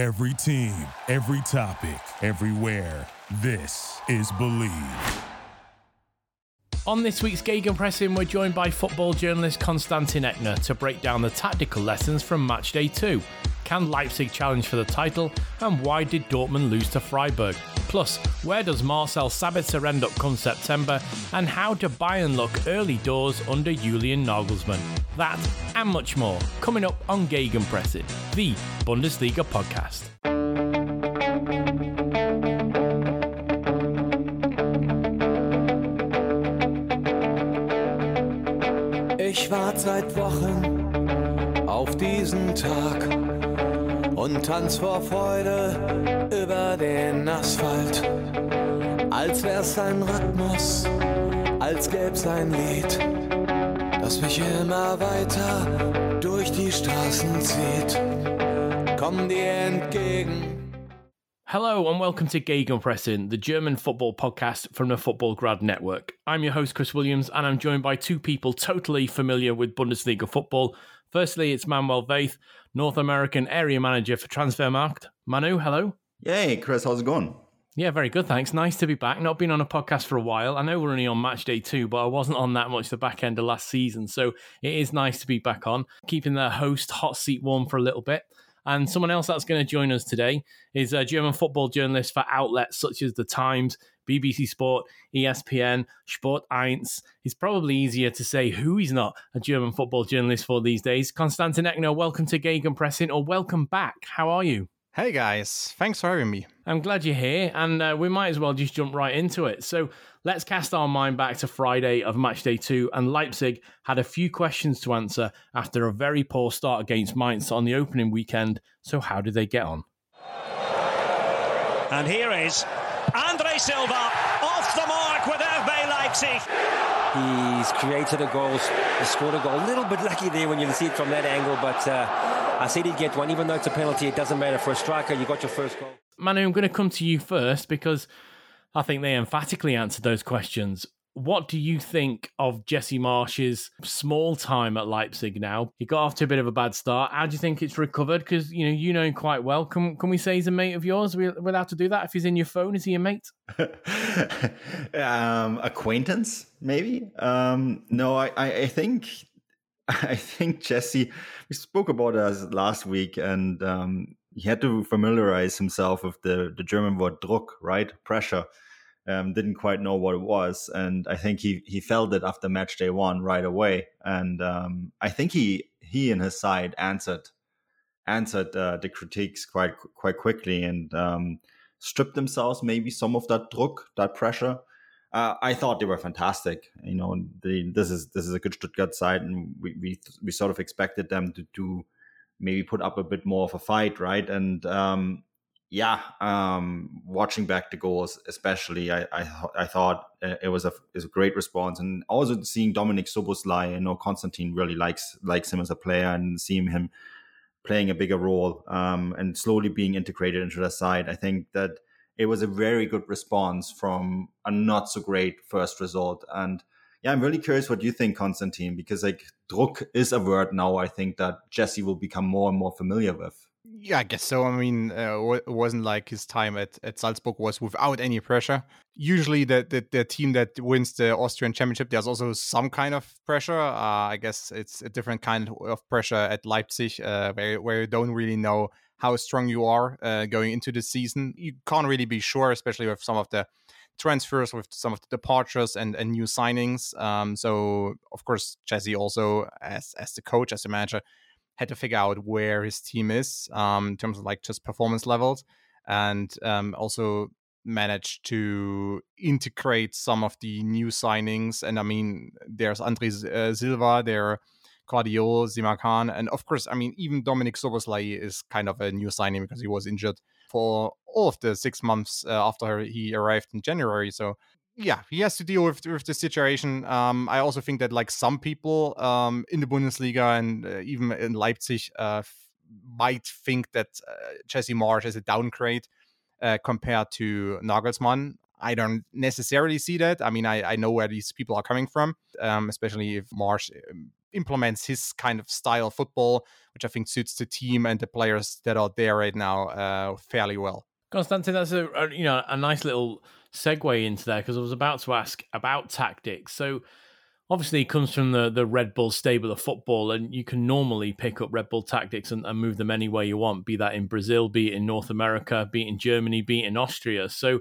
Every team, every topic, everywhere. This is Believe. On this week's Gegenpressing, we're joined by football journalist Konstantin Eckner to break down the tactical lessons from match day two. Can Leipzig challenge for the title? And why did Dortmund lose to Freiburg? Plus, where does Marcel Sabitzer end up come September? And how do Bayern look early doors under Julian Nagelsmann? That and much more coming up on Gegenpressing, the Bundesliga podcast. Ich warte seit Wochen auf diesen Tag und tanz vor Freude über den Asphalt. Als wär's ein Rhythmus, als gäb's ein Lied, das mich immer weiter durch die Straßen zieht. Komm dir entgegen. Hello and welcome to Gegenpressing, the German football podcast from the Football Grad Network. I'm your host, Chris Williams, and I'm joined by two people totally familiar with Bundesliga football. Firstly, it's Manuel Veith, North American area manager for Transfermarkt. Manu, hello. Yay, Chris, how's it going? Yeah, very good, thanks. Nice to be back. Not been on a podcast for a while. I know we're only on match day two, but I wasn't on that much the back end of last season, so it is nice to be back on, keeping the host hot seat warm for a little bit. And someone else that's going to join us today is a German football journalist for outlets such as The Times, BBC Sport, ESPN, Sport 1. It's probably easier to say who he's not a German football journalist for these days. Konstantin Eckner, welcome to Gegenpressing, or welcome back. How are you? Hey guys, thanks for having me. I'm glad you're here, and uh, we might as well just jump right into it. So let's cast our mind back to Friday of match day two, and Leipzig had a few questions to answer after a very poor start against Mainz on the opening weekend. So, how did they get on? And here is Andre Silva off the mark with RB Leipzig. He's created a goal, he scored a goal. A little bit lucky there when you see it from that angle, but uh, I said he'd get one. Even though it's a penalty, it doesn't matter. For a striker, you got your first goal. Manu, I'm going to come to you first because I think they emphatically answered those questions. What do you think of Jesse Marsch's small time at Leipzig now? He got off to a bit of a bad start. How do you think it's recovered? Because you know you know him quite well. Can can we say he's a mate of yours? We're allowed to do that. If he's in your phone, is he a mate? um, acquaintance, maybe. Um, no, I, I, I think I think Jesse. We spoke about us last week, and um, he had to familiarize himself with the the German word Druck, right? Pressure. Um, didn't quite know what it was, and I think he he felt it after match day one right away. And um, I think he he and his side answered answered uh, the critiques quite quite quickly and um, stripped themselves maybe some of that Druck, that pressure. Uh, I thought they were fantastic. You know, the, this is this is a good Stuttgart side, and we, we we sort of expected them to do maybe put up a bit more of a fight, right? And um, yeah, um, watching back the goals, especially, I I, I thought uh, it was a was a great response, and also seeing Dominic Szoboszlai, I know, Konstantin really likes likes him as a player, and seeing him playing a bigger role um, and slowly being integrated into the side. I think that it was a very good response from a not so great first result, and yeah, I'm really curious what you think, Konstantin, because like Druck is a word now. I think that Jesse will become more and more familiar with. Yeah, I guess so. I mean, uh, it wasn't like his time at, at Salzburg was without any pressure. Usually, the, the, the team that wins the Austrian Championship, there's also some kind of pressure. Uh, I guess it's a different kind of pressure at Leipzig, uh, where where you don't really know how strong you are uh, going into the season. You can't really be sure, especially with some of the transfers, with some of the departures and, and new signings. Um, so, of course, Jesse also, as as the coach, as the manager, had to figure out where his team is um, in terms of like just performance levels, and um, also managed to integrate some of the new signings. And I mean, there's Andres uh, Silva, there Gvardiol, Simakan, and of course, I mean, even Dominic Szoboszlai is kind of a new signing because he was injured for all of the six months uh, after he arrived in January. So yeah, he has to deal with with the situation. Um, I also think that like some people um, in the Bundesliga and uh, even in Leipzig uh, f- might think that uh, Jesse Marsch is a downgrade uh, compared to Nagelsmann. I don't necessarily see that. I mean, I, I know where these people are coming from, um, especially if Marsch um, implements his kind of style of football, which I think suits the team and the players that are there right now uh, fairly well. Konstantin, that's a, a, you know a nice little segue into there because I was about to ask about tactics. So obviously, it comes from the the Red Bull stable of football, and you can normally pick up Red Bull tactics and, and move them any way you want. Be that in Brazil, be it in North America, be it in Germany, be it in Austria. So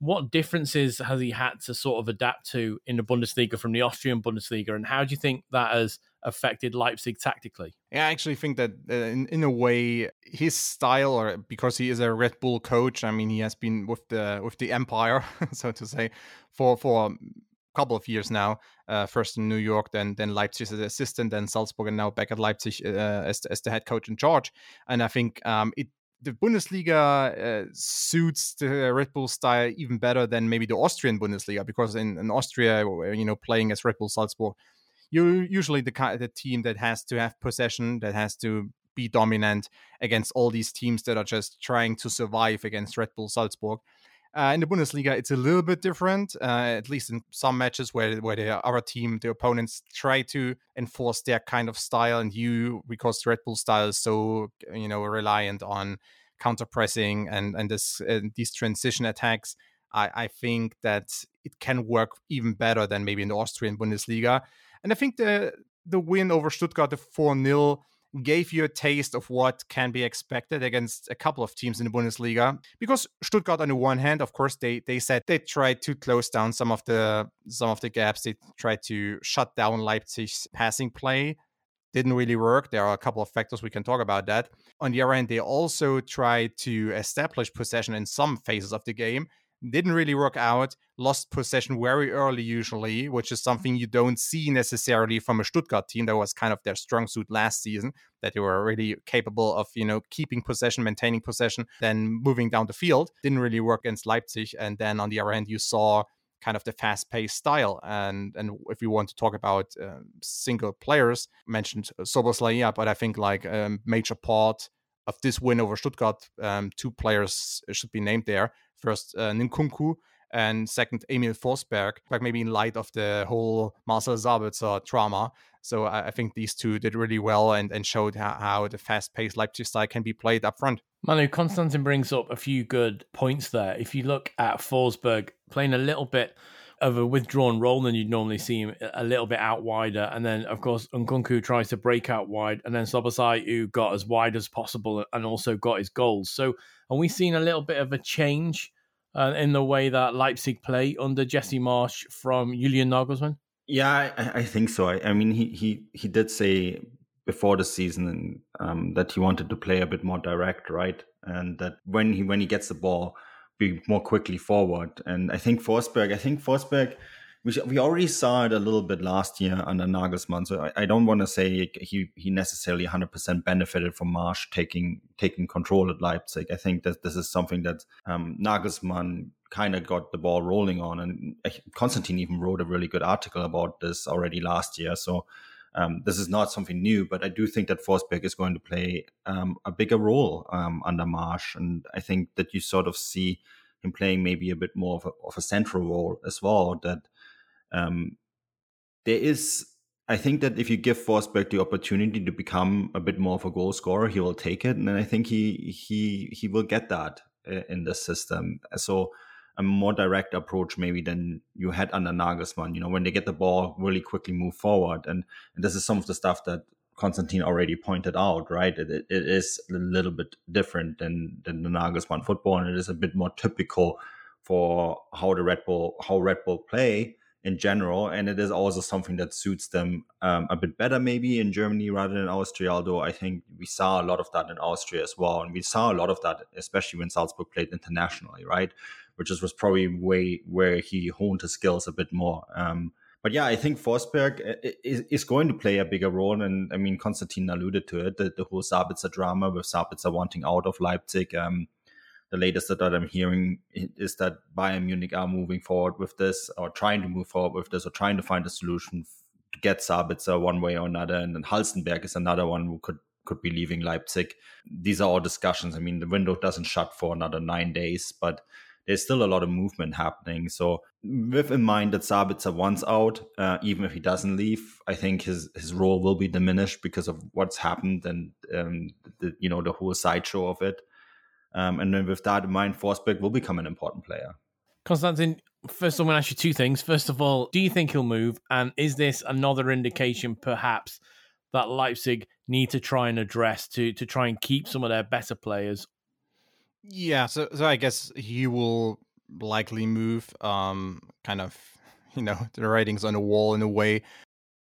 what differences has he had to sort of adapt to in the Bundesliga from the Austrian Bundesliga, and how do you think that has affected Leipzig tactically? Yeah, I actually think that uh, in, in a way, his style, or because he is a Red Bull coach, I mean, he has been with the with the Empire, so to say, for for a couple of years now. Uh, first in New York, then then Leipzig as an assistant, then Salzburg, and now back at Leipzig uh, as as the head coach in charge. And I think um, it the Bundesliga uh, suits the Red Bull style even better than maybe the Austrian Bundesliga because in, in Austria, you know, playing as Red Bull Salzburg, you're usually the the team that has to have possession, that has to be dominant against all these teams that are just trying to survive against Red Bull Salzburg. Uh, in the Bundesliga, it's a little bit different, uh, at least in some matches where where the other team, the opponents, try to enforce their kind of style, and you, because Red Bull style is so you know reliant on counter pressing and and this and these transition attacks, I, I think that it can work even better than maybe in the Austrian Bundesliga. And I think the the win over Stuttgart, the four 0 gave you a taste of what can be expected against a couple of teams in the Bundesliga. Because Stuttgart, on the one hand, of course, they they said they tried to close down some of the some of the gaps. They tried to shut down Leipzig's passing play. Didn't really work. There are a couple of factors we can talk about that. On the other hand, they also tried to establish possession in some phases of the game didn't really work out, lost possession very early, usually, which is something you don't see necessarily from a Stuttgart team. That was kind of their strong suit last season, that they were really capable of, you know, keeping possession, maintaining possession, then moving down the field. Didn't really work against Leipzig. And then on the other hand, you saw kind of the fast-paced style. And and if we want to talk about uh, single players, mentioned Szoboszlai, but I think like a um, major part of this win over Stuttgart, um, two players should be named there. First, uh, Nkunku, and second, Emil Forsberg, like maybe in light of the whole Marcel Sabitzer trauma. So I, I, think these two did really well and, and showed how, how the fast paced Leipzig style can be played up front. Manu, Konstantin brings up a few good points there. If you look at Forsberg playing a little bit of a withdrawn role than you'd normally see him a little bit out wider. And then, of course, Nkunku tries to break out wide. And then Szoboszlai, who got as wide as possible and also got his goals. So, are we seeing a little bit of a change uh, in the way that Leipzig play under Jesse Marsch from Julian Nagelsmann? Yeah, I, I think so. I, I, mean, he, he, he did say before the season um, that he wanted to play a bit more direct, right? And that when he when he gets the ball, be more quickly forward. And I think Forsberg, I think Forsberg, we, we already saw it a little bit last year under Nagelsmann. So I, I don't want to say he he necessarily 100% benefited from Marsch taking taking control at Leipzig. I think that this is something that um, Nagelsmann kind of got the ball rolling on. And Konstantin even wrote a really good article about this already last year. So um, this is not something new, but I do think that Forsberg is going to play um, a bigger role um, under Marsch, and I think that you sort of see him playing maybe a bit more of a, of a central role as well. That um, there is, I think that if you give Forsberg the opportunity to become a bit more of a goal scorer, he will take it, and I think he he he will get that uh, in the system. So a more direct approach maybe than you had under Nagelsmann. You know, when they get the ball, really quickly move forward, and, and this is some of the stuff that Konstantin already pointed out. Right, it, it is a little bit different than than the Nagelsmann football, and it is a bit more typical for how the Red Bull how Red Bull play in general, and it is also something that suits them um, a bit better, maybe in Germany rather than Austria. Although I think we saw a lot of that in Austria as well, and we saw a lot of that, especially when Salzburg played internationally, right? Which is, was probably way where he honed his skills a bit more. Um, but yeah, I think Forsberg uh, is, is going to play a bigger role. And I mean, Konstantin alluded to it, the, the whole Sabitzer drama with Sabitzer wanting out of Leipzig. Um, the latest that I'm hearing is that Bayern Munich are moving forward with this or trying to move forward with this or trying to find a solution to get Sabitzer one way or another. And then Halstenberg is another one who could could be leaving Leipzig. These are all discussions. I mean, the window doesn't shut for another nine days, but there's still a lot of movement happening. So, with in mind that Sabitzer wants out, uh, even if he doesn't leave, I think his his role will be diminished because of what's happened and um, the you know the whole sideshow of it. Um, and then with that in mind, Forsberg will become an important player. Konstantin, first I'm going to ask you two things. First of all, do you think he'll move? And is this another indication, perhaps, that Leipzig need to try and address to to try and keep some of their better players? Yeah, so so I guess he will likely move. Um, kind of, you know, the writings on the wall in a way.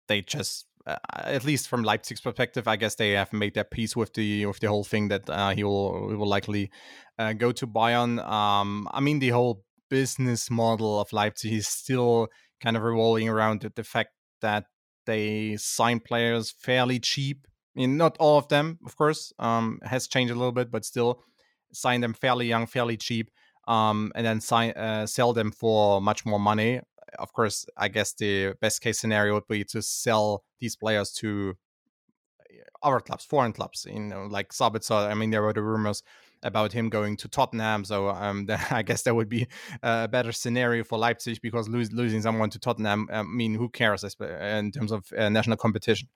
They just, uh, at least from Leipzig's perspective, I guess they have made their peace with the with the whole thing that uh, he will he will likely uh, go to Bayern. Um, I mean, the whole business model of Leipzig is still kind of revolving around the, the fact that they sign players fairly cheap. I mean, not all of them, of course, um, has changed a little bit, but still sign them fairly young, fairly cheap, um, and then sign uh, sell them for much more money. Of course, I guess the best case scenario would be to sell these players to uh, other clubs, foreign clubs, you know, like Sabitzer. I mean, there were the rumors about him going to Tottenham. So um, I guess that would be a better scenario for Leipzig because lose, losing someone to Tottenham, I mean, who cares in terms of uh, national competition?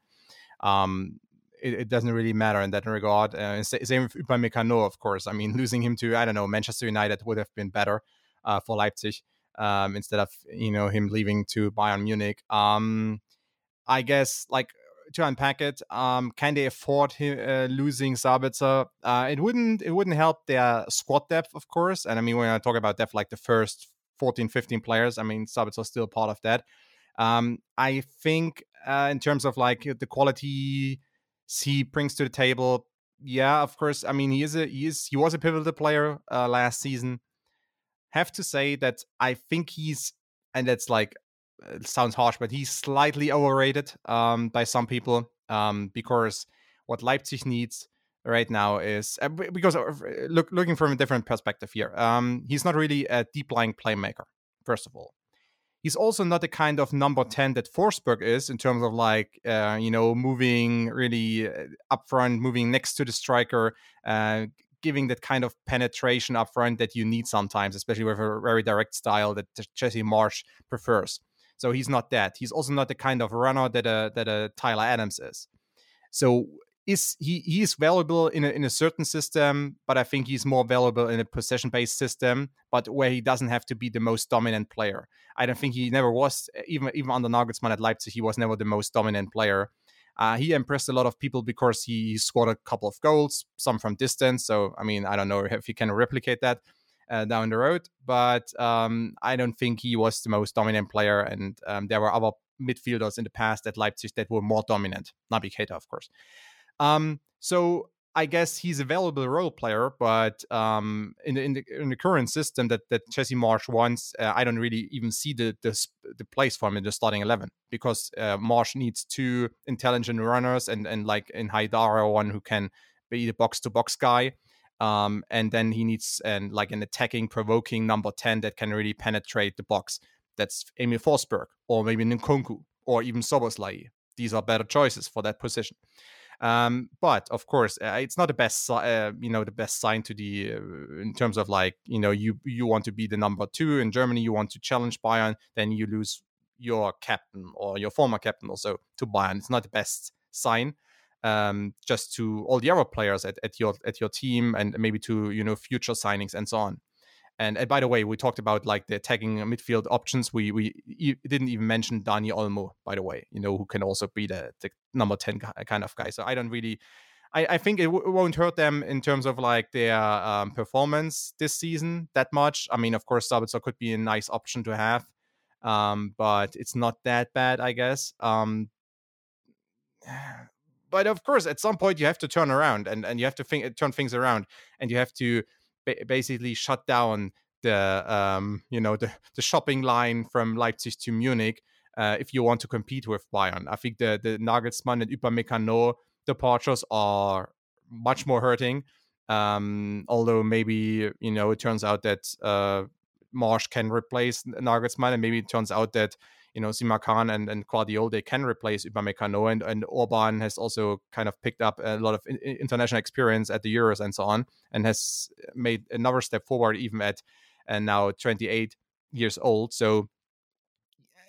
Um, it, it, doesn't really matter in that regard. Uh, same with Upamecano, of course. I mean, losing him to I don't know Manchester United would have been better uh, for Leipzig um, instead of you know him leaving to Bayern Munich. Um, I guess like to unpack it, um, can they afford him, uh, losing Sabitzer? Uh, it wouldn't. It wouldn't help their squad depth, of course. And I mean, when I talk about depth, like the first 14, 15 players, I mean, Sabitzer still part of that. Um, I think uh, in terms of like the quality he brings to the table, yeah, of course. I mean, he is a he is he was a pivotal player uh, last season. Have to say that I think he's and that's like it sounds harsh, but he's slightly overrated um, by some people um, because what Leipzig needs right now is uh, because uh, look looking from a different perspective here. Um, he's not really a deep lying playmaker. First of all, he's also not the kind of number 10 that Forsberg is in terms of like, uh, you know, moving really uh, up front, moving next to the striker, uh, giving that kind of penetration up front that you need sometimes, especially with a very direct style that Jesse Marsch prefers. So he's not that. He's also not the kind of runner that a that a Tyler Adams is. So is he he is valuable in a, in a certain system, but I think he's more valuable in a possession based system, but where he doesn't have to be the most dominant player. I don't think he never was even even under Nagelsmann at Leipzig. He was never the most dominant player. Uh, he impressed a lot of people because he scored a couple of goals, some from distance. So I mean, I don't know if he can replicate that uh, down the road. But um, I don't think he was the most dominant player, and um, there were other midfielders in the past at Leipzig that were more dominant. Naby Keita, of course. Um, so I guess he's a valuable role player, but um, in the in the in the current system that that Jesse Marsch wants, uh, I don't really even see the, the the place for him in the starting eleven because uh, Marsch needs two intelligent runners and and like in Haidara one who can be the box to box guy, um, and then he needs and like an attacking, provoking number 10 that can really penetrate the box. That's Emil Forsberg or maybe Nkunku or even Szoboszlai. These are better choices for that position. Um, but of course, uh, it's not the best, uh, you know, the best sign to the uh, in terms of like, you know, you you want to be the number two in Germany, you want to challenge Bayern, then you lose your captain or your former captain also to Bayern. It's not the best sign um, just to all the other players at, at your at your team and maybe to you know future signings and so on. And, and by the way, we talked about like the attacking midfield options. We we e- didn't even mention Dani Olmo, by the way, you know, who can also be the, the number 10 kind of guy. So I don't really, I, I think it, w- it won't hurt them in terms of like their um, performance this season that much. I mean, of course, Sabitzer could be a nice option to have, um, but it's not that bad, I guess. Um, but of course, at some point you have to turn around and, and you have to think, turn things around, and you have to ba- basically shut down the um, you know the the shopping line from Leipzig to Munich uh, if you want to compete with Bayern. I think the the Nagelsmann and Upamecano departures are much more hurting. Um, although maybe you know it turns out that uh, Marsch can replace Nagelsmann, and maybe it turns out that you know, Simakan and, and Gvardiol, they can replace Upamecano. And, and Orban has also kind of picked up a lot of in, international experience at the Euros and so on, and has made another step forward even at and now 28 years old. So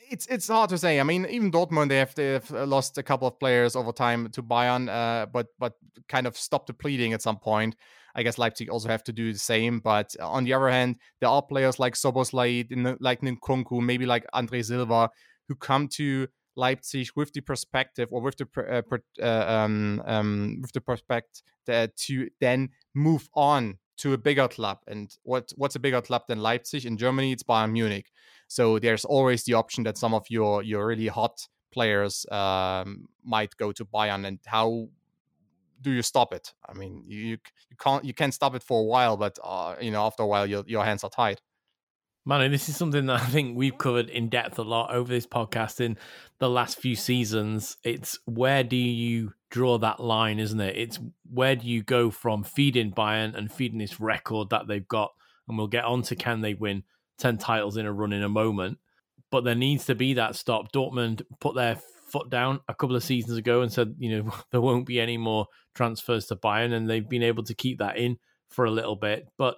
it's it's hard to say. I mean, even Dortmund they have they have uh, lost a couple of players over time to Bayern, uh, but but kind of stopped the bleeding at some point. I guess Leipzig also have to do the same. But on the other hand, there are players like Szoboszlai, like Nkunku, maybe like Andre Silva, who come to Leipzig with the perspective or with the uh, uh, um, um, with the prospect that to then move on to a bigger club. And what what's a bigger club than Leipzig in Germany? It's Bayern Munich. So there's always the option that some of your your really hot players um, might go to Bayern. And how do you stop it? I mean, you you can't you can stop it for a while, but uh, you know after a while your your hands are tied. Manu, this is something that I think we've covered in depth a lot over this podcast in the last few seasons. It's where do you draw that line, isn't it? It's where do you go from feeding Bayern and feeding this record that they've got, and we'll get on to can they win 10 titles in a run in a moment. But there needs to be that stop. Dortmund put their foot down a couple of seasons ago and said, you know, there won't be any more transfers to Bayern, and they've been able to keep that in for a little bit. But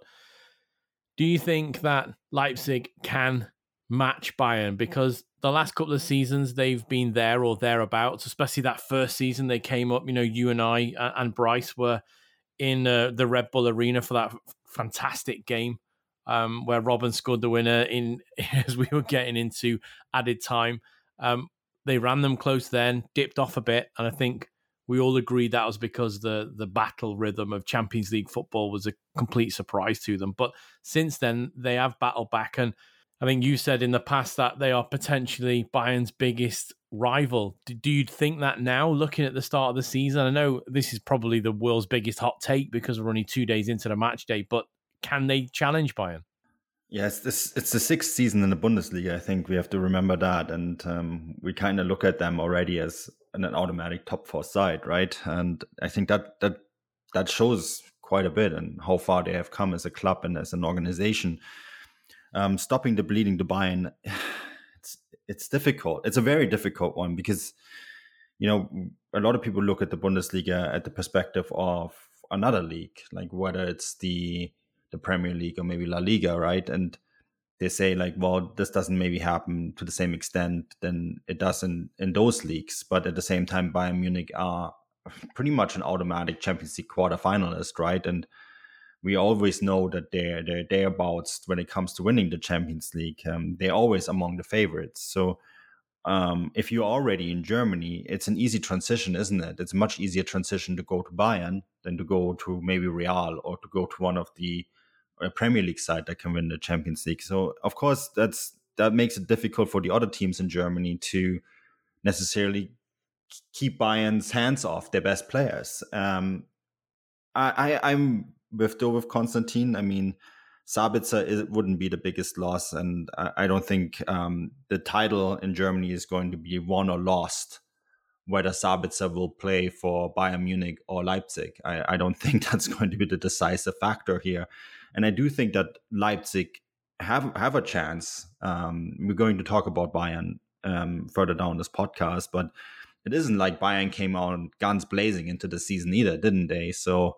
do you think that Leipzig can match Bayern? Because the last couple of seasons they've been there or thereabouts, especially that first season they came up, you know, you and I and Bryce were in uh, the Red Bull Arena for that fantastic game um, where Robin scored the winner in as we were getting into added time. Um, they ran them close then, dipped off a bit, and I think we all agreed that was because the the battle rhythm of Champions League football was a complete surprise to them. But since then, they have battled back, and I think you said in the past that they are potentially Bayern's biggest rival. Do you think that now, looking at the start of the season? I know this is probably the world's biggest hot take because we're only two days into the match day, but can they challenge Bayern? Yes, this it's the sixth season in the Bundesliga. I think we have to remember that, and um, we kind of look at them already as an, an automatic top four side, right? And I think that that that shows quite a bit and how far they have come as a club and as an organization. Um, stopping the bleeding to Bayern, it's it's difficult. It's a very difficult one because you know a lot of people look at the Bundesliga at the perspective of another league, like whether it's the the Premier League or maybe La Liga, right? And they say like, well, this doesn't maybe happen to the same extent than it does in, in those leagues. But at the same time, Bayern Munich are pretty much an automatic Champions League quarter finalist, right? And we always know that they're they're thereabouts when it comes to winning the Champions League. Um, they're always among the favorites. So um, if you're already in Germany, it's an easy transition, isn't it? It's a much easier transition to go to Bayern than to go to maybe Real or to go to one of the a Premier League side that can win the Champions League. So of course that's that makes it difficult for the other teams in Germany to necessarily keep Bayern's hands off their best players. Um, I, I am with though with Konstantin. I mean, Sabitzer is, wouldn't be the biggest loss, and I, I don't think um, the title in Germany is going to be won or lost. Whether Sabitzer will play for Bayern Munich or Leipzig, I, I don't think that's going to be the decisive factor here. And I do think that Leipzig have have a chance. Um, we're going to talk about Bayern um, further down this podcast, but it isn't like Bayern came out guns blazing into the season either, didn't they? So,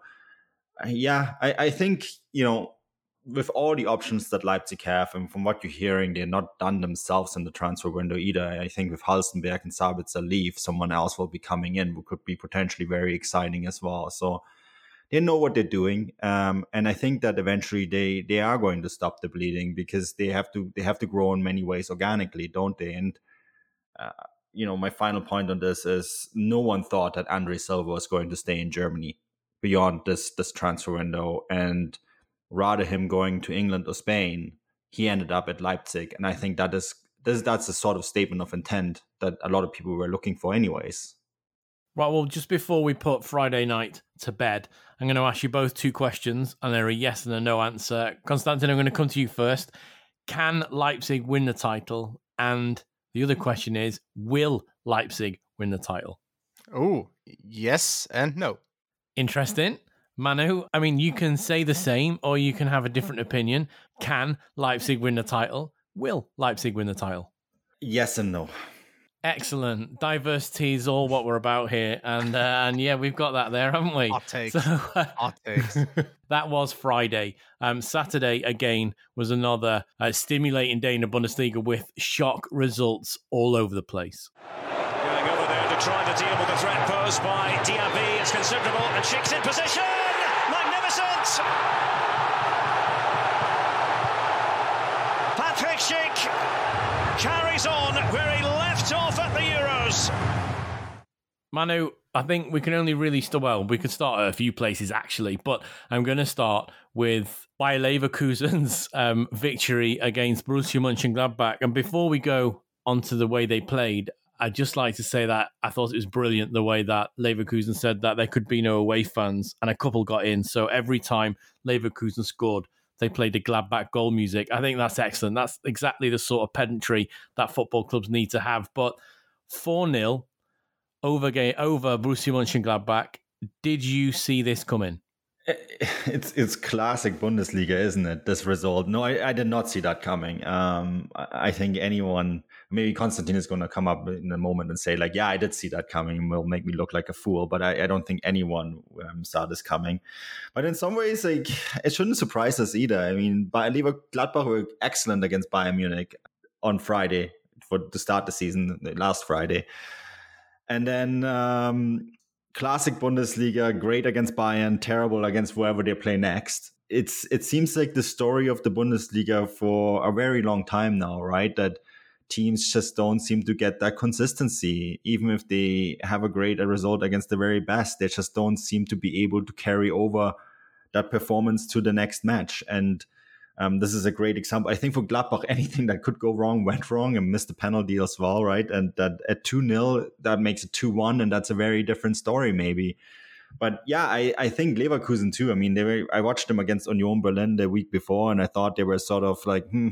yeah, I, I think you know with all the options that Leipzig have, and from what you're hearing, they're not done themselves in the transfer window either. I think with Halstenberg and Sabitzer leave, someone else will be coming in who could be potentially very exciting as well. So they know what they're doing, um, and I think that eventually they they are going to stop the bleeding because they have to they have to grow in many ways organically, don't they? And uh, you know, my final point on this is no one thought that Andre Silva was going to stay in Germany beyond this this transfer window, and rather him going to England or Spain, he ended up at Leipzig, and I think that is this that's a sort of statement of intent that a lot of people were looking for, anyways. Right, well, just before we put Friday night to bed, I'm going to ask you both two questions, and they're a yes and a no answer. Konstantin, I'm going to come to you first. Can Leipzig win the title? And the other question is, will Leipzig win the title? Oh, yes and no. Interesting. Manu, I mean, you can say the same or you can have a different opinion. Can Leipzig win the title? Will Leipzig win the title? Yes and no. Excellent. Diversity is all what we're about here, and uh, and yeah, we've got that there, haven't we? Hot takes. So, Hot takes. that was Friday. Um, Saturday again was another uh, stimulating day in the Bundesliga with shock results all over the place. Going over there to try to deal with the threat posed by Diaby. It's considerable, and Schick's in position. Patrick Schick carries on where he left off at the Euros. Manu, I think we can only really start. Well, we could start at a few places actually, but I'm going to start with Bayer Leverkusen's um, victory against Borussia Mönchengladbach. And before we go onto the way they played, I'd just like to say that I thought it was brilliant the way that Leverkusen said that there could be no away fans, and a couple got in. So every time Leverkusen scored, they played the Gladbach goal music. I think that's excellent. That's exactly the sort of pedantry that football clubs need to have. But 4 0 over, over Borussia Mönchengladbach. Did you see this coming? It's it's classic Bundesliga, isn't it? This result. No, I, I did not see that coming. Um, I, think anyone, maybe Konstantin is going to come up in a moment and say like, "Yeah, I did see that coming." Will make me look like a fool, but I, I don't think anyone um, saw this coming. But in some ways, like it shouldn't surprise us either. I mean, Bayer Gladbach were excellent against Bayern Munich on Friday for to start the season, last Friday, and then. Um, classic Bundesliga, great against Bayern, terrible against whoever they play next. It's it seems like the story of the Bundesliga for a very long time now, right? That teams just don't seem to get that consistency, even if they have a great result against the very best. They just don't seem to be able to carry over that performance to the next match. And um, this is a great example. I think for Gladbach, anything that could go wrong went wrong and missed the penalty as well, right? And that at 2 0, that makes it 2 1, and that's a very different story, maybe. But yeah, I, I think Leverkusen too. I mean, they were, I watched them against Union Berlin the week before, and I thought they were sort of like, hmm,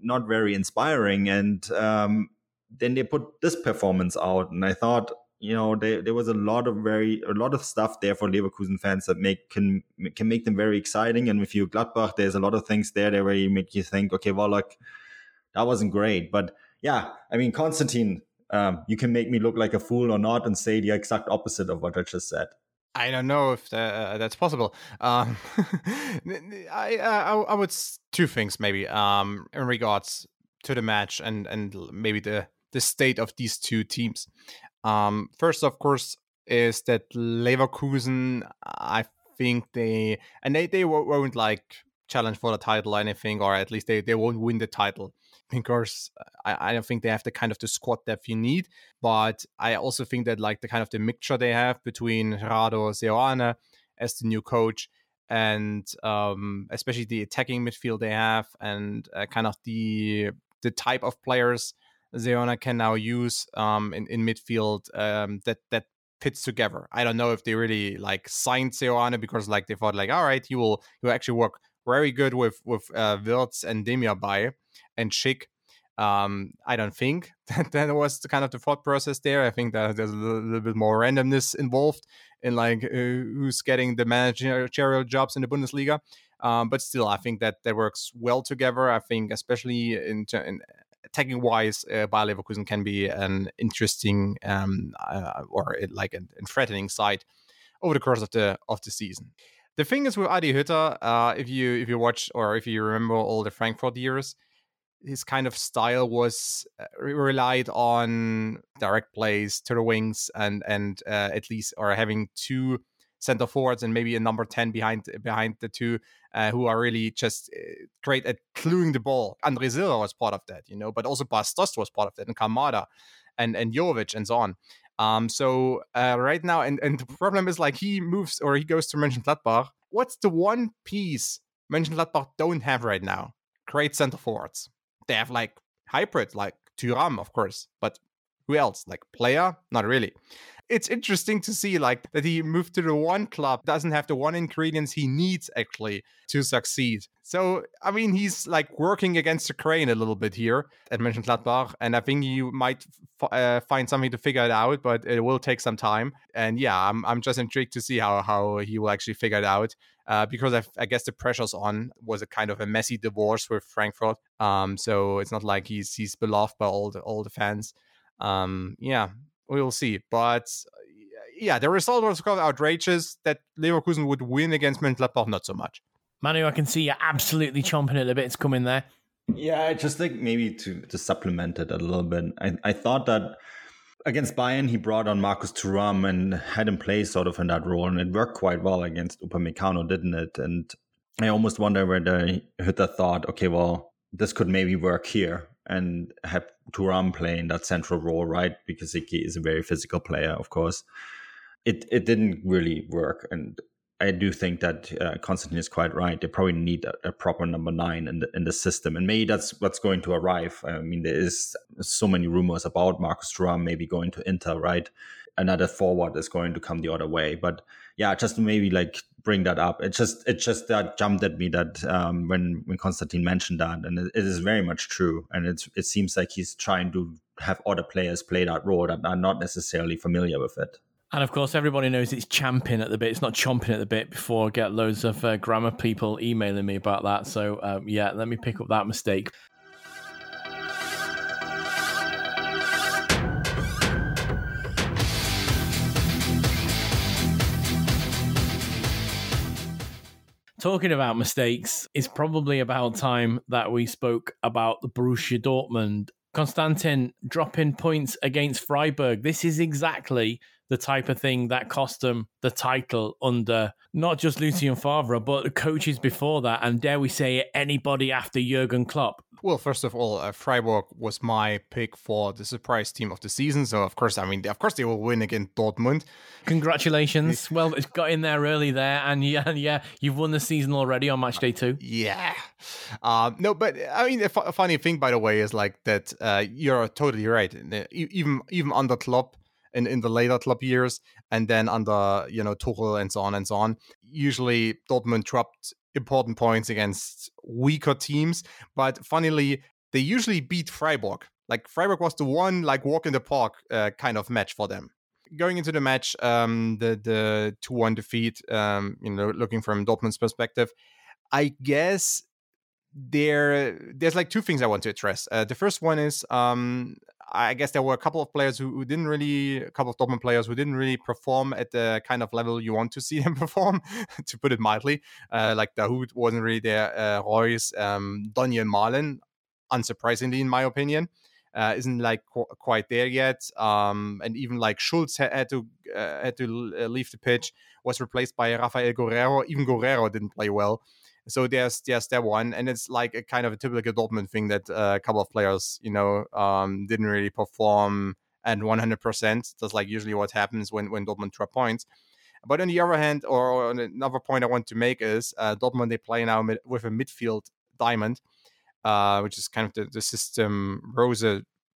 not very inspiring. And um, then they put this performance out, and I thought, you know, they, there was a lot of very a lot of stuff there for Leverkusen fans that make can can make them very exciting. And with you Gladbach, there's a lot of things there that really make you think, okay, well, like that wasn't great, but yeah, I mean, Konstantin, um, you can make me look like a fool or not, and say the exact opposite of what I just said. I don't know if uh, that's possible. Um, I, uh, I I would two things maybe um, in regards to the match and and maybe the the state of these two teams. Um, first, of course, is that Leverkusen. I think they and they they won't like challenge for the title or anything, or at least they they won't win the title because I, I don't think they have the kind of the squad depth you need. But I also think that like the kind of the mixture they have between Rado Seoane as the new coach and um, especially the attacking midfield they have and uh, kind of the the type of players Seoane can now use um, in in midfield um, that that fits together. I don't know if they really like signed Seoane because like they thought like all right, you will you will actually work very good with with uh, Wirtz and Demirbay and Schick. Um, I don't think that that was the kind of the thought process there. I think that there's a little, little bit more randomness involved in like uh, who's getting the managerial jobs in the Bundesliga. Um, but still, I think that that works well together. I think, especially in, in attacking wise, uh, Bayer Leverkusen can be an interesting um, uh, or like a, a, threatening side over the course of the of the season. The thing is with Adi Hütter, uh, if you if you watch or if you remember all the Frankfurt years, his kind of style was uh, relied on direct plays to the wings and and uh, at least or having two center forwards and maybe a number 10 behind behind the two uh, who are really just uh, great at cluing the ball. Andre Silva was part of that, you know, but also Bas Dost was part of that and Kamada and and Jovic and so on. Um, so uh, right now, and, and the problem is like he moves or he goes to Mönchengladbach. What's the one piece Mönchengladbach don't have right now? Great center forwards. They have like hybrid, like Thuram, of course, but who else? Like player? Not really it's interesting to see like that he moved to the one club doesn't have the one ingredients he needs actually to succeed. So I mean he's like working against the crane a little bit here at Mönchengladbach, and I think you might f- uh, find something to figure it out, but it will take some time. And yeah, I'm I'm just intrigued to see how how he will actually figure it out. Uh, because I, I, guess the pressure's on was a kind of a messy divorce with Frankfurt. Um, so it's not like he's he's beloved by all the all the fans. Um, yeah, we will see. But yeah, the result was quite outrageous. That Leverkusen would win against Mönchengladbach, not so much. Manu, I can see you're absolutely chomping at the bit to come in there. Yeah, I just think maybe to to supplement it a little bit. I, I thought that against Bayern, he brought on Marcus Thuram and had him play sort of in that role, and it worked quite well against Upamecano, didn't it? And I almost wonder whether Hütter thought, okay, well, this could maybe work here and have Thuram play in that central role, right? Because he is a very physical player, of course. It it didn't really work, and I do think that uh, Konstantin is quite right. They probably need a, a, proper number nine in the in the system, and maybe that's what's going to arrive. I mean, there is so many rumors about Marcus Thuram maybe going to Inter, right? Another forward is going to come the other way, but yeah, just maybe like bring that up. It just it just that jumped at me that um, when when Konstantin mentioned that, and it, it is very much true. And it's it seems like he's trying to have other players play that role that are not necessarily familiar with it. And of course, everybody knows it's champing at the bit. It's not chomping at the bit before I get loads of uh, grammar people emailing me about that. So, um, yeah, let me pick up that mistake. Talking about mistakes, it's probably about time that we spoke about the Borussia Dortmund. Konstantin dropping points against Freiburg. This is exactly the type of thing that cost them the title under not just Lucien Favre, but coaches before that, and dare we say it, anybody after Jurgen Klopp. Well, first of all, uh, Freiburg was my pick for the surprise team of the season. So, of course, I mean, of course, they will win against Dortmund. Congratulations! well, it's got in there early there, and yeah, yeah, you've won the season already on match day two. Yeah, um, no, but I mean, a, f- a funny thing, by the way, is like that. Uh, you're totally right. Even even under Klopp in, in the later Klopp years, and then under you know Tuchel and so on and so on. Usually Dortmund dropped important points against weaker teams, but funnily they usually beat Freiburg. Like Freiburg was the one like walk in the park uh, kind of match for them. Going into the match, um, the the two one defeat, um, you know, looking from Dortmund's perspective, I guess there there's like two things I want to address. Uh, the first one is um, I guess there were a couple of players who, who, didn't really, a couple of Dortmund players who didn't really perform at the kind of level you want to see them perform, to put it mildly. Uh, like Dahoud wasn't really there. Uh, Reus, um, Donyell Malen, unsurprisingly, in my opinion, uh, isn't like qu- quite there yet. Um, and even like Schulz had, had to uh, had to leave the pitch, was replaced by Rafael Guerreiro. Even Guerreiro didn't play well. So there's there's that one, and it's like a kind of a typical Dortmund thing that uh, a couple of players, you know, um, didn't really perform at 100%. That's like usually what happens when when Dortmund drop points. But on the other hand, or another point I want to make is uh, Dortmund they play now mid- with a midfield diamond, uh, which is kind of the, the system Rose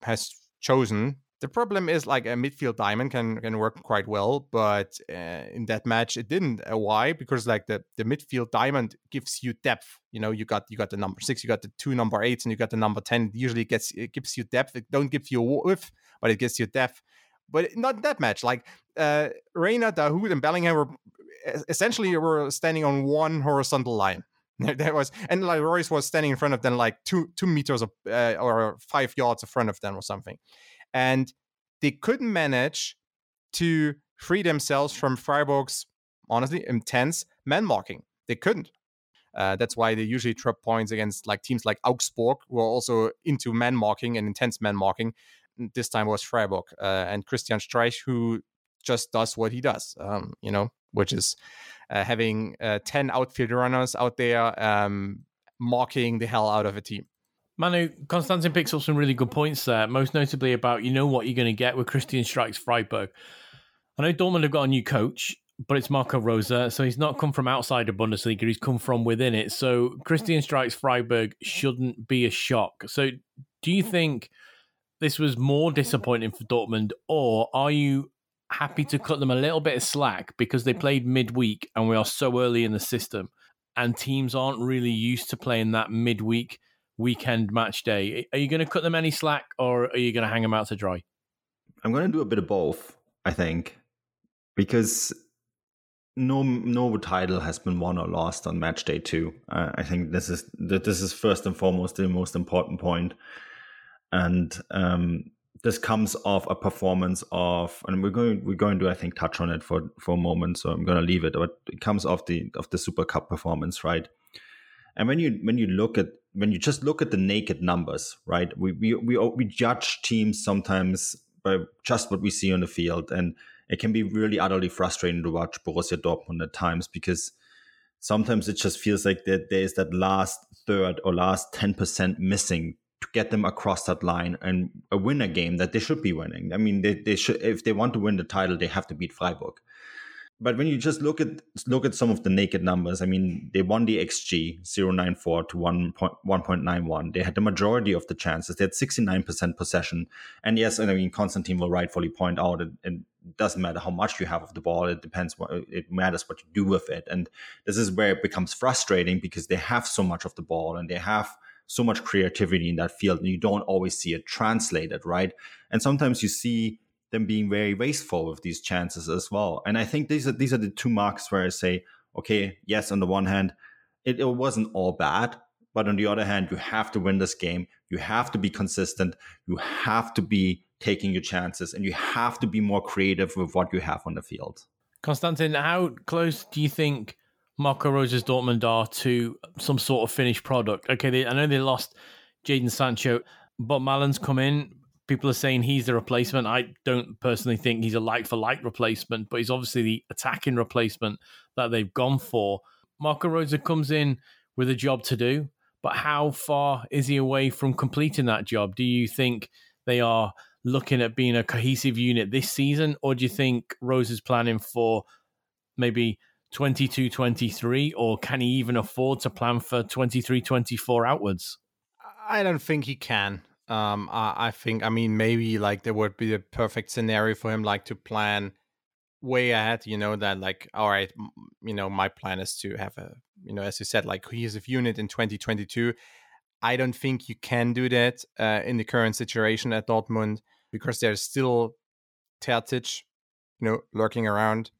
has chosen the problem is like a midfield diamond can can work quite well, but uh, in that match it didn't. Uh, why? Because like the the midfield diamond gives you depth. You know, you got you got the number six, you got the two number eights, and you got the number ten. It usually gets it gives you depth. It don't give you a width, but it gives you depth. But not that match. Like uh, Reyna, Dahoud, and Bellingham were essentially were standing on one horizontal line. There was and like Reus was standing in front of them, like two two meters of, uh, or five yards in front of them or something and they couldn't manage to free themselves from Freiburg's honestly intense man marking. They couldn't. Uh, that's why they usually drop points against like teams like Augsburg, who are also into man marking and intense man marking. This time was Freiburg uh, and Christian Streich, who just does what he does, um, you know, which is uh, having uh, 10 outfield runners out there um, marking the hell out of a team. Manu, Konstantin picks up some really good points there, most notably about you know what you're going to get with Christian Streich's Freiburg. I know Dortmund have got a new coach, but it's Marco Rose, so he's not come from outside of Bundesliga, he's come from within it. So Christian Streich's Freiburg shouldn't be a shock. So do you think this was more disappointing for Dortmund, or are you happy to cut them a little bit of slack because they played midweek and we are so early in the system and teams aren't really used to playing that midweek weekend match day. Are you going to cut them any slack or are you going to hang them out to dry? I'm going to do a bit of both, I think, because no no title has been won or lost on match day two. Uh, I think this is this is first and foremost the most important. And um, this comes off a performance of, and we're going we're going to I think touch on it for for a moment, so I'm going to leave it. But it comes off the of the Super Cup performance, right? And when you when you look at when you just look at the naked numbers, right? We we we oh, we judge teams sometimes by just what we see on the field, and it can be really utterly frustrating to watch Borussia Dortmund at times because sometimes it just feels like that there is that last third or last ten percent missing to get them across that line and win a game that they should be winning. I mean, they, they should if they want to win the title, they have to beat Freiburg. But when you just look at look at some of the naked numbers, I mean, they won the XG 094 to 1.91. They had the majority of the chances. They had 69% possession. And yes, and I mean, Konstantin will rightfully point out it, it doesn't matter how much you have of the ball. It depends what it matters what you do with it. And this is where it becomes frustrating because they have so much of the ball and they have – so much creativity in that field and you don't always see it translated, right? And sometimes you see them being very wasteful with these chances as well. And I think these are these are the two marks where I say, okay, yes, on the one hand, it, it wasn't all bad, but on the other hand, you have to win this game. You have to be consistent. You have to be taking your chances, and you have to be more creative with what you have on the field. Konstantin, how close do you think Marco Rose's Dortmund are to some sort of finished product. Okay, they, I know they lost Jadon Sancho, but Malen's come in. People are saying he's the replacement. I don't personally think he's a like for like replacement, but he's obviously the attacking replacement that they've gone for. Marco Rose comes in with a job to do, but how far is he away from completing that job? Do you think they are looking at being a cohesive unit this season, or do you think Rose is planning for maybe 22 23 or can he even afford to plan for 23 24 outwards i don't think he can um I, I, think i mean maybe like there would be a perfect scenario for him like to plan way ahead you know that like all right you know my plan is to have a you know as you said like cohesive unit in 2022 i don't think you can do that uh, in the current situation at dortmund because there's still Terzic, you know lurking around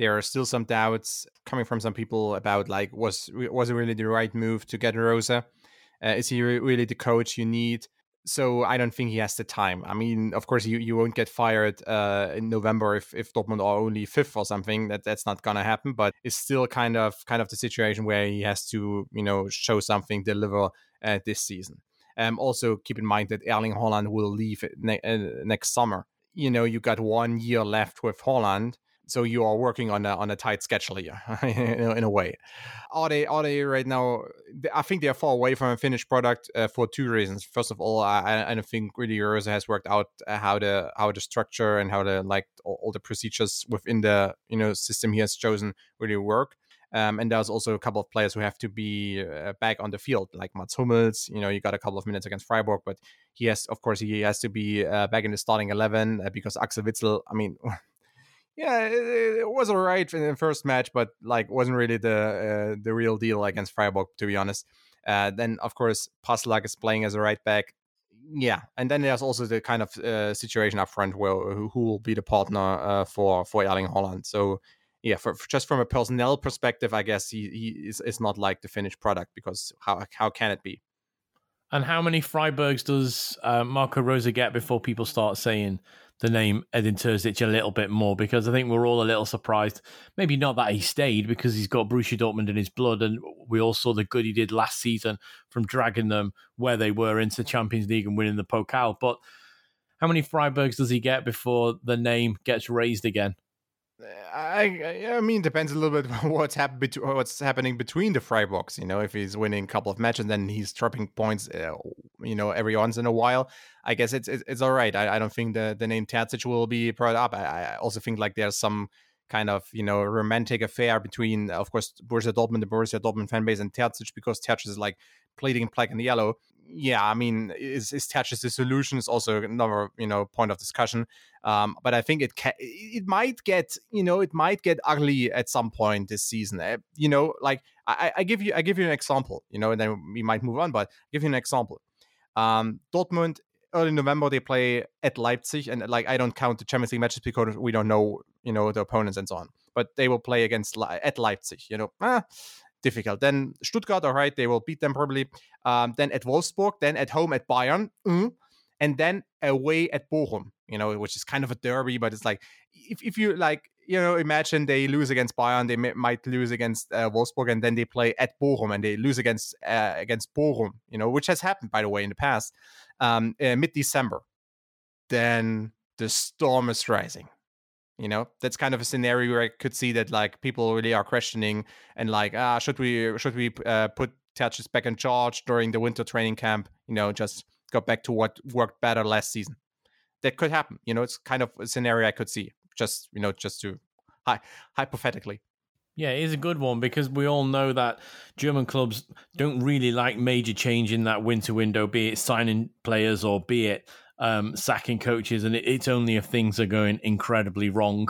there are still some doubts coming from some people about like was was it really the right move to get Rose? Uh, is he re- really the coach you need? So I don't think he has the time. I mean, of course, you, you won't get fired uh, in November if, if Dortmund are only fifth or something. That that's not gonna happen. But it's still kind of kind of the situation where he has to you know show something, deliver uh, this season. Um, also keep in mind that Erling Haaland will leave ne- uh, next summer. You know, you got one year left with Haaland so you are working on a on a tight schedule here in, a, way. Are they are they right now? I think they are far away from a finished product uh, for two reasons. First of all, I, I don't think really Rose has worked out uh, how the how the structure and how the like all, all, the procedures within the you know system he has chosen really work. Um, and there's also a couple of players who have to be uh, back on the field, like Mats Hummels. You know, you got a couple of minutes against Freiburg, but he has, of course, he has to be uh, back in the starting eleven uh, because Axel Witsel. I mean, yeah, it, it was alright in the first match, but like wasn't really the uh, the real deal against Freiburg, to be honest. Uh, then of course Passlack is playing as a right back. Yeah, and then there's also the kind of uh, situation up front where who, who will be the partner uh, for for Erling Haaland. So yeah, for, for, just from a personnel perspective, I guess he, he is, is not like the finished product because how how can it be? And how many Freiburgs does uh, Marco Rose get before people start saying the name Edin Terzic a little bit more because I think we're all a little surprised. Maybe not that he stayed because he's got Borussia Dortmund in his blood, and we all saw the good he did last season from dragging them where they were into Champions League and winning the Pokal. But how many Freiburgs does he get before the name gets raised again? I I mean, depends a little bit what's what's happening between the Freiburgs. You know, if he's winning a couple of matches, then he's dropping points. Uh, you know, every once in a while. I guess it's it's, it's all right. I, I don't think the the name Terzic will be brought up. I, I also think like there's some kind of you know romantic affair between, of course, Borussia Dortmund, the Borussia Dortmund fan base, and Terzic because Terzic is like pleading black and yellow yeah, I mean, is, is Terzic the solution is also another you know point of discussion. Um, but I think it can, it might get you know it might get ugly at some point this season. Uh, you know, like I, I, give you I give you an example. You know, and then we might move on. But I'll give you an example. Um, Dortmund early November they play at Leipzig, and like I don't count the Champions League matches because we don't know you know the opponents and so on. But they will play against at Leipzig. You know, ah, difficult. Then Stuttgart, all right, they will beat them probably. Um, then at Wolfsburg, then at home at Bayern. Mm. and then away at Bochum, you know, which is kind of a derby, but it's like if, if you like, you know, imagine they lose against Bayern, they may, might lose against uh, Wolfsburg, and then they play at Bochum and they lose against uh, against Bochum, you know, which has happened by the way in the past, um, uh, mid December. Then the storm is rising. You know, that's kind of a scenario where I could see that like people really are questioning and like, ah, should we should we uh, put Terzic back in charge during the winter training camp? You know, just go back to what worked better last season. That could happen. You know, it's kind of a scenario I could see. Just you know, just to hi- hypothetically. Yeah, it is a good one because we all know that German clubs don't really like major change in that winter window, be it signing players or be it um, sacking coaches. And it's only if things are going incredibly wrong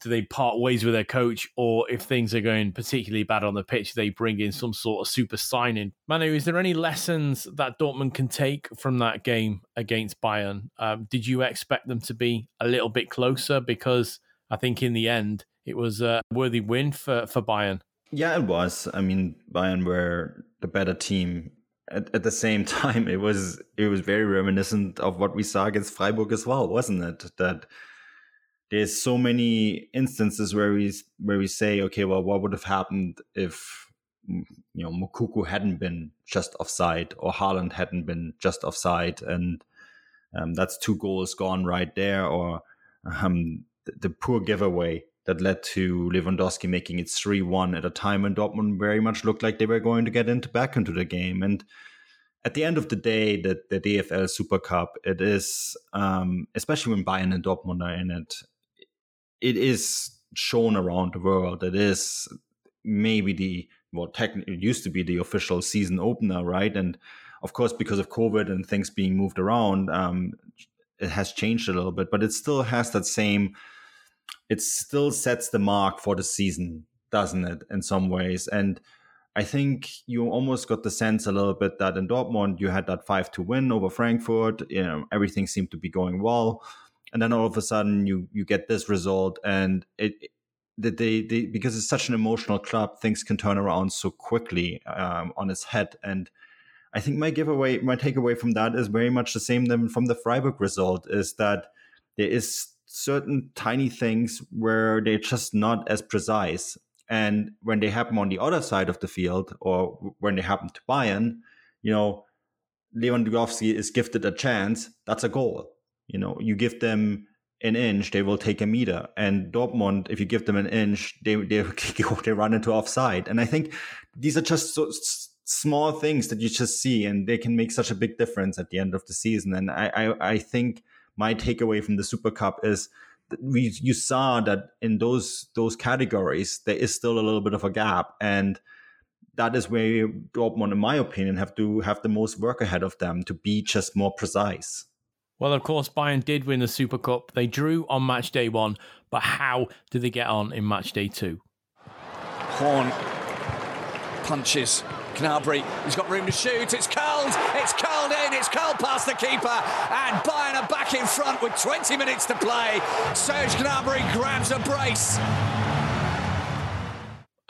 do they part ways with their coach, or if things are going particularly bad on the pitch, they bring in some sort of super signing. Manu, is there any lessons that Dortmund can take from that game against Bayern? Um, did you expect them to be a little bit closer? Because I think in the end, it was a worthy win for, for Bayern. Yeah, it was. I mean, Bayern were the better team. At, at the same time, it was it was very reminiscent of what we saw against Freiburg as well, wasn't it? That there's so many instances where we where we say, okay, well, what would have happened if you know Moukoko hadn't been just offside or Haaland hadn't been just offside, and um, that's two goals gone right there, or um, the, the, poor giveaway that led to Lewandowski making it three one at a time when Dortmund very much looked like they were going to get into back into the game, and at the end of the day, the, the DFL Super Cup, it is, um, especially when Bayern and Dortmund are in it, it is shown around the world. It is maybe the well, technically it used to be the official season opener, right? And of course, because of COVID and things being moved around, um, it has changed a little bit, but it still has that same. It still sets the mark for the season, doesn't it? In some ways, and I think you almost got the sense a little bit that in Dortmund you had that five to win over Frankfurt. You know, everything seemed to be going well and then all of a sudden you you get this result and it that they, they because it's such an emotional club things can turn around so quickly um, on its head and i think my giveaway my takeaway from that is very much the same than from the freiburg result is that there is certain tiny things where they're just not as precise and when they happen on the other side of the field or when they happen to bayern you know lewandowski is gifted a chance that's a goal you know, you give them an inch, they will take a meter. And Dortmund, if you give them an inch, they they they run into offside. And I think these are just so small things that you just see, and they can make such a big difference at the end of the season. And I I, I think my takeaway from the Super Cup is we you saw that in those those categories there is still a little bit of a gap and that is where Dortmund, in my opinion, have to have the most work ahead of them to be just more precise. Well, of course, Bayern did win the Super Cup. They drew on match day one, but how did they get on in match day two? Horn punches. Gnabry, he's got room to shoot. It's curled. It's curled in. It's curled past the keeper. And Bayern are back in front with 20 minutes to play. Serge Gnabry grabs a brace.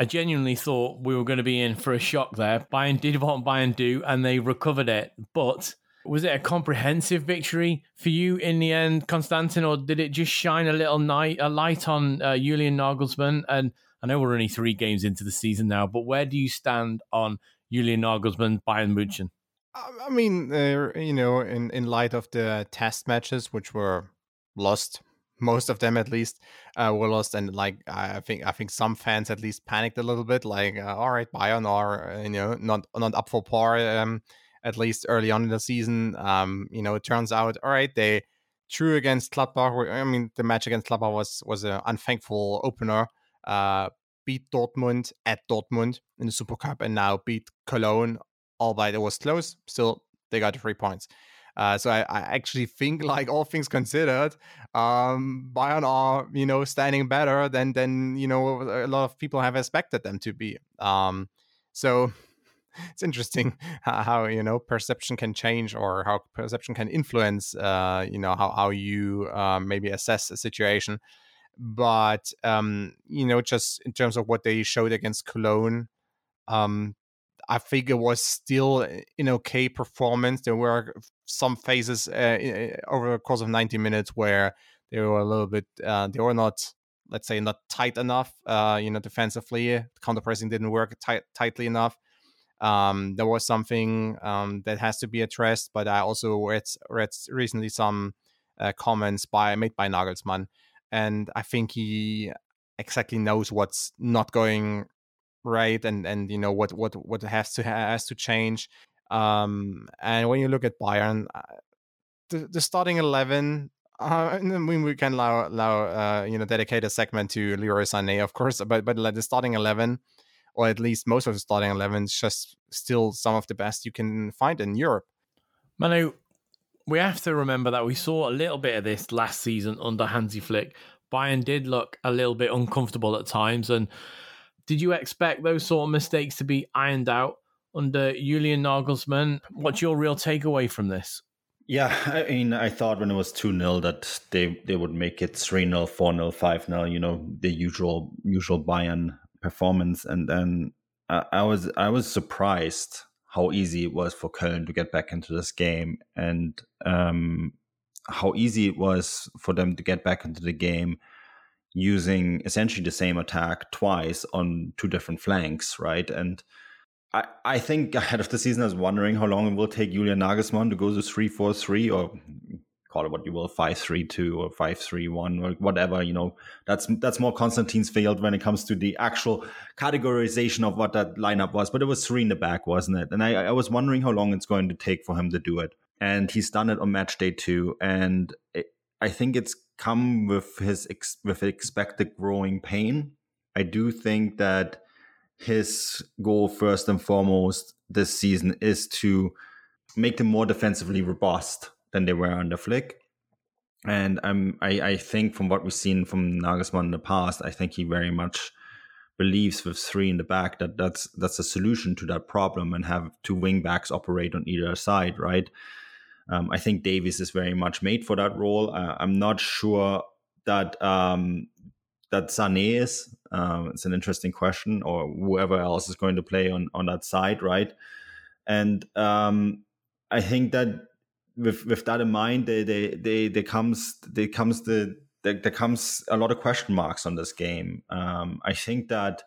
I genuinely thought we were going to be in for a shock there. Bayern did what Bayern do, and they recovered it. But was it a comprehensive victory for you in the end, Konstantin, or did it just shine a little night, a light on uh, Julian Nagelsmann? And I know we're only three games into the season now, but where do you stand on Julian Nagelsmann, Bayern München? I mean, uh, you know, in, in light of the test matches, which were lost, most of them at least uh, were lost, and like I think I think some fans at least panicked a little bit, like, uh, all right, Bayern are uh, you know not not up for par. Um, at least early on in the season. Um, you know, it turns out, all right, they drew against Gladbach. I mean, the match against Gladbach was was an unthankful opener. Uh, beat Dortmund at Dortmund in the Super Cup, and now beat Cologne. Albeit it was close, still they got three points. Uh, so I, I, actually think, like all things considered, um, Bayern are you know standing better than than you know a lot of people have expected them to be. Um, so it's interesting how, you know perception can change or how perception can influence uh, you know how, how you uh, maybe assess a situation but um, you know just in terms of what they showed against cologne um, I think it was still an okay performance. There were some phases uh, over the course of 90 minutes where they were a little bit, uh, they were not, let's say, not tight enough. Uh, you know, defensively, counter pressing didn't work tight, tightly enough. Um, there was something um, that has to be addressed, but I also read, read recently some uh, comments by made by Nagelsmann, and I think he exactly knows what's not going right and and you know what what what has to has to change um and when you look at bayern uh, the, the starting 11 uh, and then we can allow, allow uh, you know dedicate a segment to Leroy Sané, of course, but but the starting eleven, or at least most of the starting eleven, is just still some of the best you can find in Europe. Manu, we have to remember that we saw a little bit of this last season under Hansi Flick. Bayern did look a little bit uncomfortable at times, and did you expect those sort of mistakes to be ironed out under Julian Nagelsmann? What's your real takeaway from this? Yeah, I mean, I thought when it was 2 0 that they, they would make it 3 0, 4 0, 5 0, you know, the usual usual Bayern performance. And then I, I was I was surprised how easy it was for Köln to get back into this game and um, how easy it was for them to get back into the game using essentially the same attack twice on two different flanks, right? And I, I think ahead of the season, I was wondering how long it will take Julian Nagelsmann to go to 3 4 3 or call it what you will five three two or five three one or whatever. You know, that's that's more Konstantin's field when it comes to the actual categorization of what that lineup was. But it was three in the back, wasn't it? And I, I was wondering how long it's going to take for him to do it. And he's done it on match day two. And it, I think it's come with his ex- with expected growing pain. I do think that his goal first and foremost this season is to make them more defensively robust than they were under Flick. And I'm, I, I think from what we've seen from Nagelsmann in the past, I think he very much believes with three in the back that that's that's a solution to that problem and have two wing backs operate on either side, right? Um, I think Davies is very much made for that role. Uh, I'm not sure that um, that Sané is. Um, it's an interesting question, or whoever else is going to play on on that side, right? And um, I think that with with that in mind, they they they there comes there comes the there, there comes a lot of question marks on this game. Um, I think that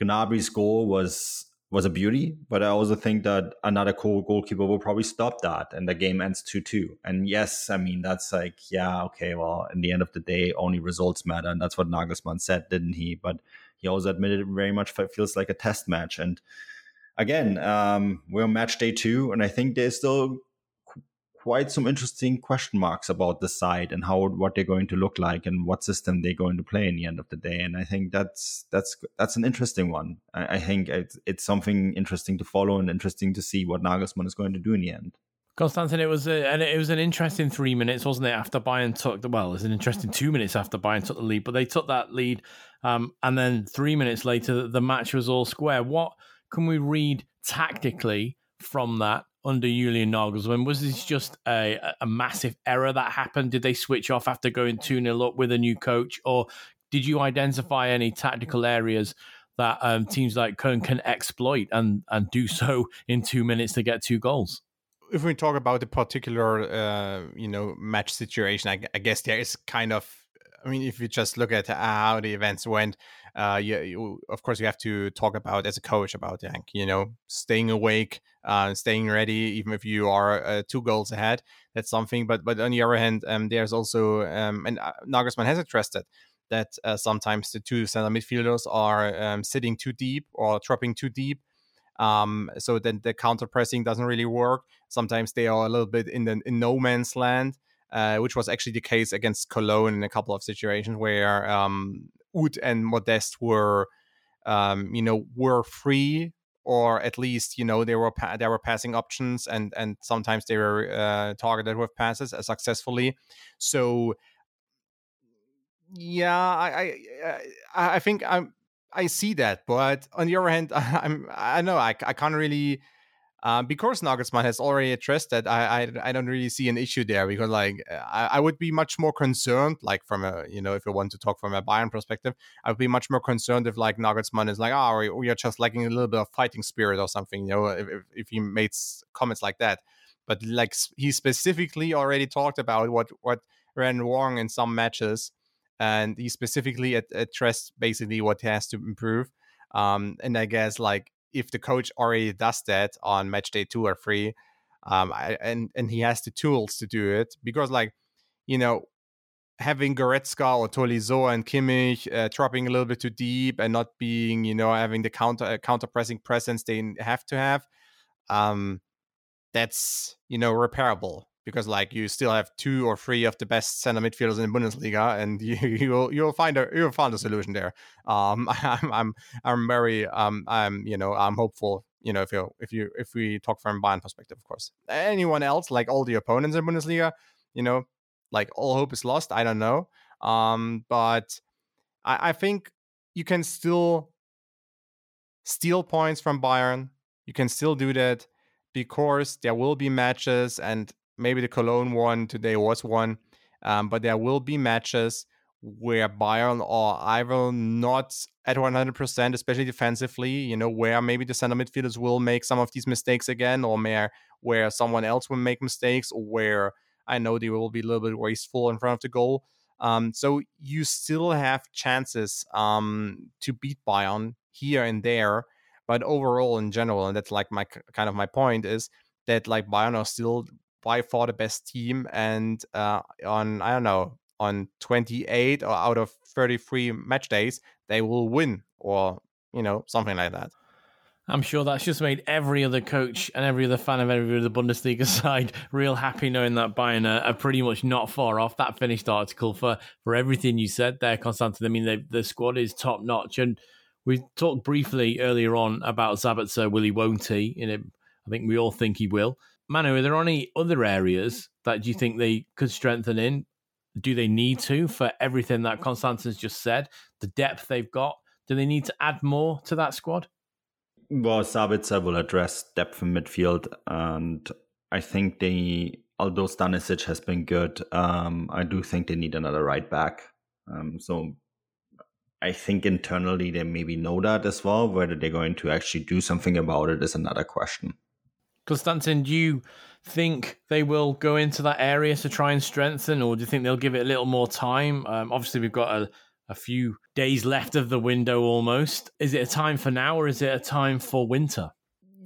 Gnabry's goal was was a beauty, but I also think that another cool goalkeeper will probably stop that and the game ends 2 2. And yes, I mean, that's like, yeah, okay, well, in the end of the day, only results matter. And that's what Nagelsmann said, didn't he? But he also admitted it very much feels like a test match. And again, um, we're on match day two, and I think there's still quite some interesting question marks about the side and how what they're going to look like and what system they're going to play in the end of the day. And I think that's that's that's an interesting one. I, I think it's, it's something interesting to follow and interesting to see what Nagelsmann is going to do in the end. Konstantin, it was a, and it was an interesting three minutes, wasn't it? After Bayern took the well, it was an interesting two minutes after Bayern took the lead, but they took that lead, um, and then three minutes later, the match was all square. What can we read tactically from that under Julian Nagelsmann? Was this just a, a massive error that happened? Did they switch off after going 2 0 up with a new coach? Or did you identify any tactical areas that um, teams like Köln can exploit and, and do so in two minutes to get two goals? If we talk about the particular, uh, you know, match situation, I, I guess there is kind of I mean, if you just look at how the events went, uh, you, you, of course you have to talk about as a coach about Yank, you know, staying awake, uh, staying ready, even if you are uh, two goals ahead. That's something. But but on the other hand, um, there's also um, and uh, Nagelsmann has addressed it that uh, sometimes the two center midfielders are um, sitting too deep or dropping too deep. Um, so then the counter pressing doesn't really work. Sometimes they are a little bit in the in no man's land. Uh, which was actually the case against Cologne in a couple of situations where um, Uth and Modeste were, um, you know, were free or at least you know there were pa- there were passing options and and sometimes they were uh, targeted with passes uh, successfully. So yeah, I I I think I'm I see that, but on the other hand, I'm I know I I can't really Um, because Nagelsmann has already addressed that, I, I, I don't really see an issue there because like I, I would be much more concerned, like from a you know if you want to talk from a Bayern perspective, I would be much more concerned if like Nagelsmann is like oh we are just lacking a little bit of fighting spirit or something, you know, if, if, if he made comments like that. But like he specifically already talked about what what ran wrong in some matches, and he specifically addressed basically what has to improve. Um, and I guess like if the coach already does that on match day two or three, um, I, and and he has the tools to do it because like you know having Goretzka or Tolisso and Kimmich uh, dropping a little bit too deep and not being you know having the counter uh, counter pressing presence they have to have, um, that's you know repairable because like you still have two or three of the best center midfielders in the Bundesliga, and you you'll you'll find a you'll find a solution there. Um, I'm I'm I'm very um I'm you know I'm hopeful. You know if you if you if we talk from Bayern perspective, of course. Anyone else like all the opponents in Bundesliga, you know, like all hope is lost. I don't know. Um, but I, I think you can still steal points from Bayern. You can still do that because there will be matches and maybe the Cologne one today was one, um, but there will be matches where Bayern are either not at 100%, especially defensively, you know, where maybe the center midfielders will make some of these mistakes again, or where, where someone else will make mistakes, or where I know they will be a little bit wasteful in front of the goal. Um, so you still have chances um, to beat Bayern here and there, but overall, in general, and that's like my kind of my point is that like Bayern are still by far the best team. And uh, on, I don't know, on 28 or out of 33 match days, they will win or, you know, something like that. I'm sure that's just made every other coach and every other fan of every other Bundesliga side real happy knowing that Bayern are, are pretty much not far off. That finished article for, for everything you said there, Konstantin. I mean, the, the squad is top notch. And we talked briefly earlier on about Sabitzer, will he, won't he? You know, I think we all think he will. Manu, are there any other areas that you think they could strengthen in? Do they need to for everything that Konstantin's just said? The depth they've got, do they need to add more to that squad? Well, Sabitzer will address depth in midfield, and I think they, although Stanisic has been good, um, I do think they need another right back. Um, so I think internally they maybe know that as well. Whether they're going to actually do something about it is another question. Konstantin, do you think they will go into that area to try and strengthen, or do you think they'll give it a little more time? Um, obviously, we've got a, a few days left of the window almost. Is it a time for now, or is it a time for winter?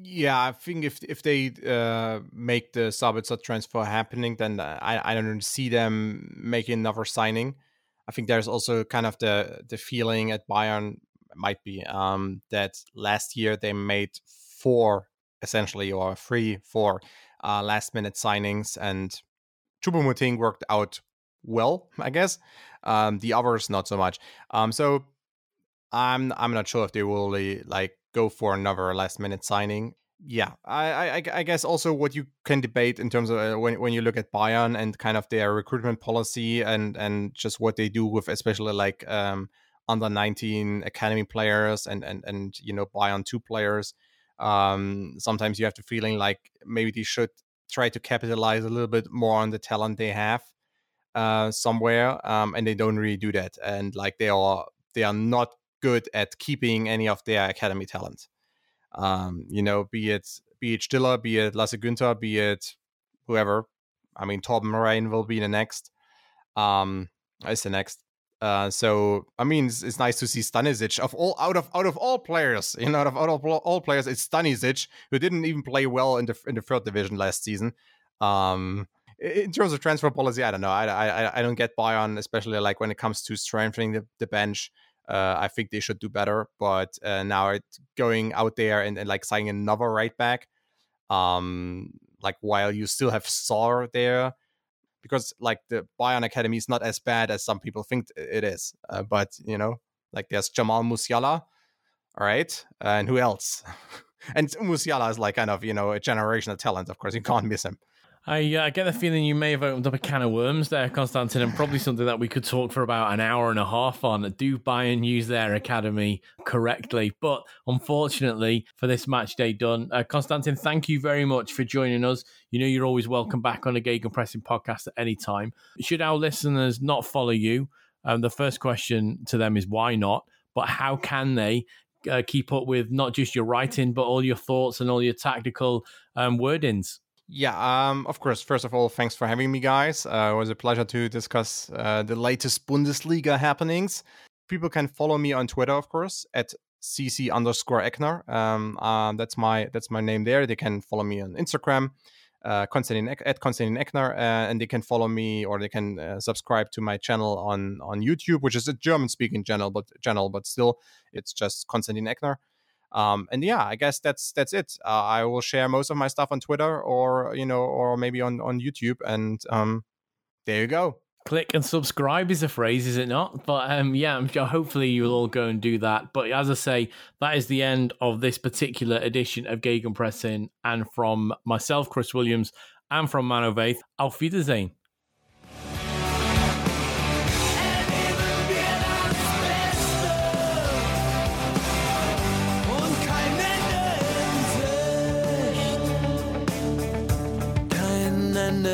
Yeah, I think if if they uh, make the Sabitzer transfer happening, then I, I don't see them making another signing. I think there's also kind of the the feeling at Bayern might be um, that last year they made four essentially, or three, four uh, last minute signings. And Choupo-Moting worked out well, I guess. Um, the others not so much. Um, so I'm I'm not sure if they will like go for another last minute signing. Yeah, I, I, I guess also what you can debate in terms of uh, when when you look at Bayern and kind of their recruitment policy and and just what they do with especially like um, under 19 academy players and and and you know Bayern two players um, sometimes you have the feeling like maybe they should try to capitalize a little bit more on the talent they have uh, somewhere, um, and they don't really do that. And like they are, they are not good at keeping any of their academy talent. Um, you know, be it be it Stiller, be it Lasse Günther, be it whoever. I mean, Torben Moraine will be the next. Um, is the next. Uh, so I mean, it's, it's, nice to see Stanisic of all out of out of all players, you know, out of, out of all players, it's Stanisic who didn't even play well in the in the third division last season. Um, in terms of transfer policy, I don't know. I I I don't get Bayern, especially like when it comes to strengthening the, the bench. Uh, I think they should do better. But uh, now it's going out there and, and like signing another right back, um, like while you still have Sarr there, because like the Bayern Academy is not as bad as some people think it is. Uh, but you know, like there's Jamal Musiala, all right, and who else? and Musiala is like kind of you know a generational talent. Of course, you can't miss him. I, uh, get the feeling you may have opened up a can of worms there, Konstantin, and probably something that we could talk for about an hour and a half on. Do Bayern use their academy correctly. But unfortunately, for this match day done, uh, Konstantin, thank you very much for joining us. You know you're always welcome back on the Gegenpressing podcast at any time. Should our listeners not follow you, um, the first question to them is why not? But how can they uh, keep up with not just your writing, but all your thoughts and all your tactical um, wordings? Yeah, um, of course. First of all, thanks for having me, guys. Uh, it was a pleasure to discuss uh, the latest Bundesliga happenings. People can follow me on Twitter, of course, at cc underscore Eckner. Um, uh, that's my that's my name there. They can follow me on Instagram, uh, Konstantin at Konstantin Eckner, uh, and they can follow me or they can uh, subscribe to my channel on on YouTube, which is a German speaking channel, but channel, but still, it's just Konstantin Eckner. Um, and yeah, I guess that's that's it. Uh, I will share most of my stuff on Twitter or you know or maybe on on YouTube, and um, there you go. Click and subscribe is a phrase, is it not? But um, yeah, I'm sure hopefully you'll all go and do that. But as I say, that is the end of this particular edition of Gegenpressing. And from myself, Chris Williams, and from Manu Veth.